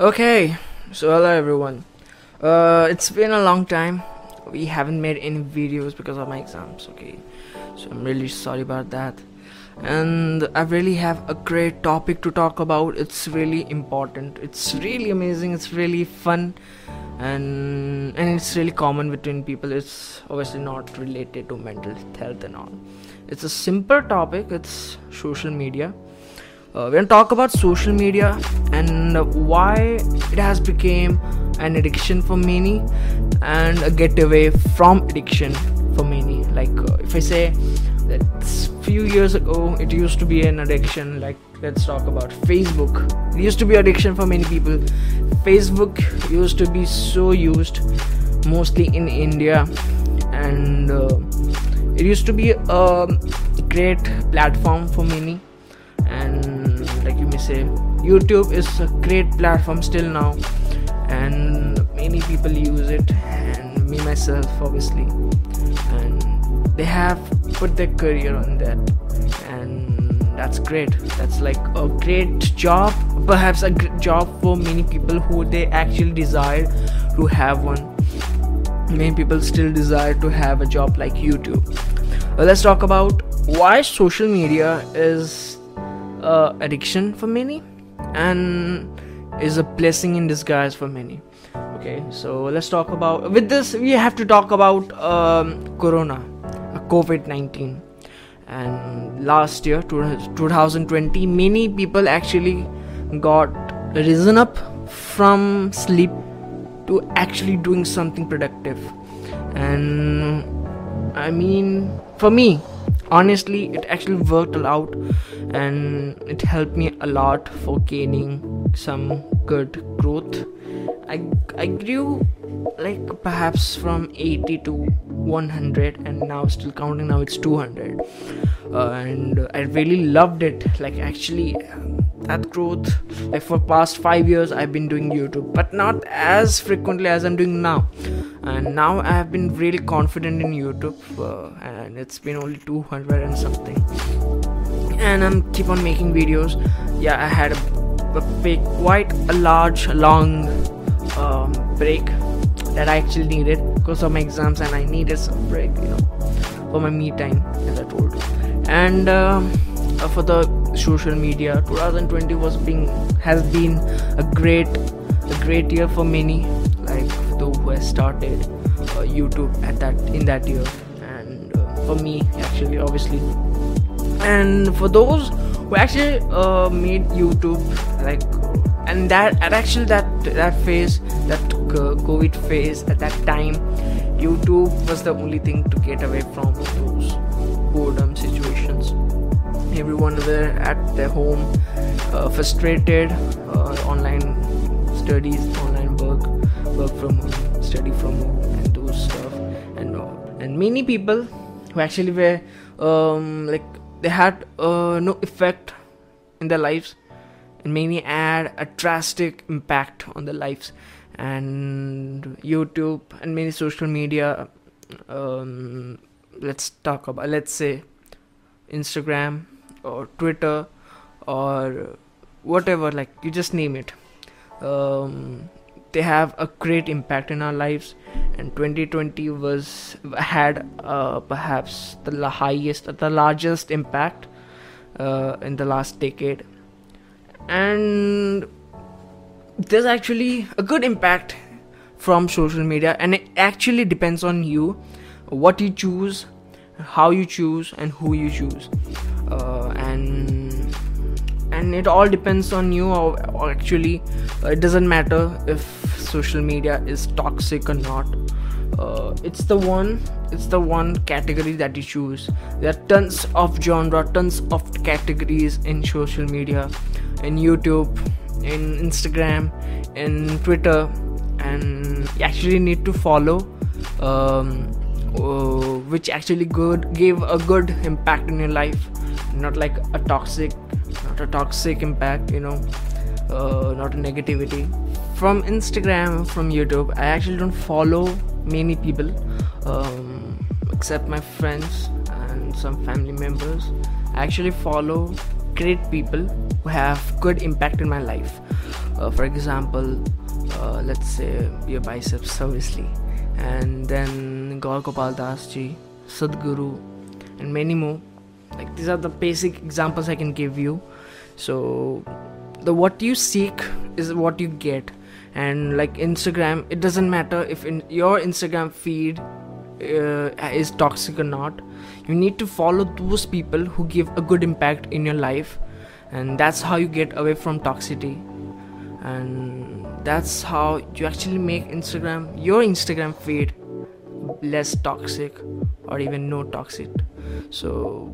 Okay, so hello everyone. Uh, it's been a long time. We haven't made any videos because of my exams. Okay, so I'm really sorry about that. And I really have a great topic to talk about. It's really important. It's really amazing. It's really fun, and and it's really common between people. It's obviously not related to mental health and all. It's a simple topic. It's social media uh, we're gonna talk about social media and why it has become an addiction for many and a getaway from addiction for many. Like uh, if i say that few years ago it used to be an addiction like let's talk about facebook. It used to be addiction for many people. Facebook used to be so used mostly in india and uh, it used to be a great platform for many say youtube is a great platform still now and many people use it and me myself obviously. And they have put their career on that and that's great. That's like a great job perhaps a great job for many people who they actually desire to have one. Many people still desire to have a job like youtube. Well, let's talk about why social media is uh, addiction for many and is a blessing in disguise for many. Okay so let's talk about with this we have to talk about um, corona covid-19 and last year 2020 many people actually got risen up from sleep to actually doing something productive. And i mean for me honestly it actually worked a lot and it helped me a lot for gaining some good growth. I i grew like perhaps from 80 to 100 and now still counting now it's 200 uh, and i really loved it. Like actually that growth like for past five years i've been doing youtube but not as frequently as i'm doing now and now i have been really confident in youtube uh, and it's been only 200 and something. And i'm keep on making videos. Yeah i had a, a quite a large long um, break that i actually needed because of my exams and i needed some break you know for my me time as i told. You and um, uh, for the social media 2020 was being has been a great a great year for many started uh, youtube at that in that year. And uh, for me actually obviously. And for those who actually uh, made youtube like and that at actually that that phase that covid phase at that time youtube was the only thing to get away from those boredom situations. Everyone were at their home uh, frustrated uh, online studies online work work from home study from home and those stuff and all. and many people who actually were um, like they had uh, no effect in their lives. And many had a drastic impact on their lives. And youtube and many social media um, let's talk about let's say instagram or twitter or whatever like you just name it. Um, they have a great impact in our lives. And 2020 was had uh, perhaps the highest the largest impact uh, in the last decade. And there's actually a good impact from social media. And it actually depends on you what you choose how you choose and who you choose and it all depends on you or, or actually uh, it doesn't matter if social media is toxic or not. Uh, it's the one it's the one category that you choose. There are tons of genre tons of categories in social media in youtube in instagram in twitter and you actually need to follow um, uh, which actually good gave a good impact in your life not like a toxic not a toxic impact you know uh, not a negativity. From instagram from youtube i actually don't follow many people um, except my friends and some family members. I actually follow great people who have good impact in my life. Uh, for example uh, let's say BeerBiceps obviously. And then Gaur Gopal Das ji Sadhguru and many more like these are the basic examples I can give you. So the what you seek is what you get. And like instagram it doesn't matter if in your instagram feed uh, is toxic or not. You need to follow those people who give a good impact in your life. And that's how you get away from toxicity. And that's how you actually make instagram your instagram feed less toxic or even no toxic. So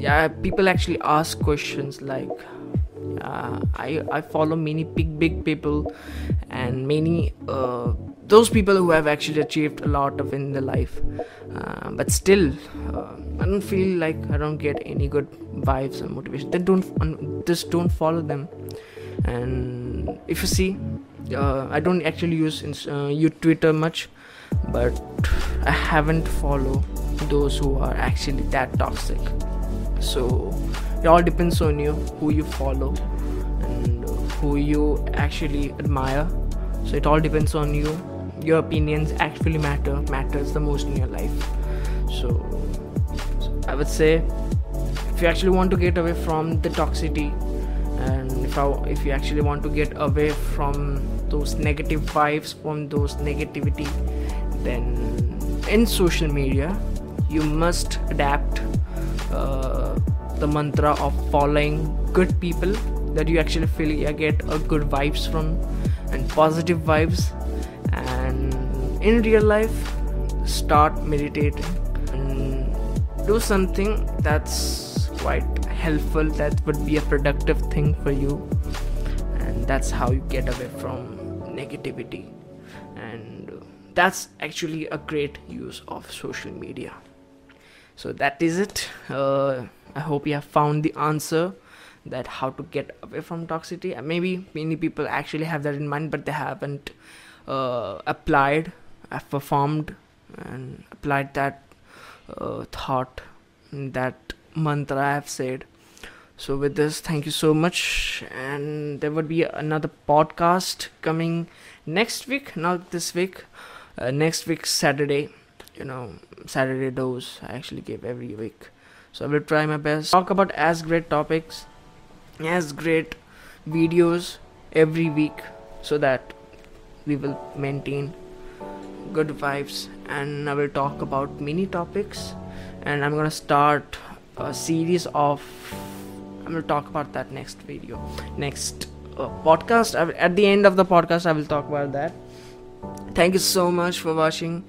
yeah people actually ask questions like uh, I, I follow many big big people and many uh, those people who have actually achieved a lot of in their life. Uh, but still uh, i don't feel like i don't get any good vibes and motivation. Then don't just don't follow them. And if you see uh, i don't actually use uh, you twitter much but i haven't follow those who are actually that toxic so it all depends on you who you follow and who you actually admire. So it all depends on you. Your opinions actually matter matters the most in your life. So, so i would say if you actually want to get away from the toxicity and if, I, if you actually want to get away from those negative vibes from those negativity then in social media you must adapt uh, the mantra of following good people that you actually feel you get a good vibes from and positive vibes. And in real life start meditating and do something that's quite helpful that would be a productive thing for you. And that's how you get away from negativity. And that's actually a great use of social media. So that is it. Uh, i hope you have found the answer that how to get away from toxicity. Maybe many people actually have that in mind but they haven't uh, applied have performed and applied that uh, thought that mantra i have said. So with this thank you so much. And there would be another podcast coming next week not this week uh, next week saturday. You know saturday dose i actually give every week so i will try my best. Talk about as great topics as great videos every week so that we will maintain good vibes. And i will talk about many topics. And i'm gonna start a series of i'm gonna talk about that next video next uh, podcast. At the end of the podcast i will talk about that. Thank you so much for watching.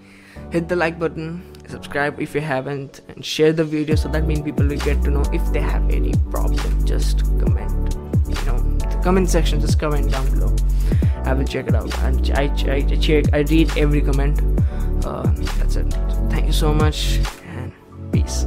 Hit the like button subscribe if you haven't and share the video so that means people will get to know if they have any problem just comment you know the comment section just comment down below. I will check it out. And i, I, I check i read every comment. Uh, that's it. Thank you so much and peace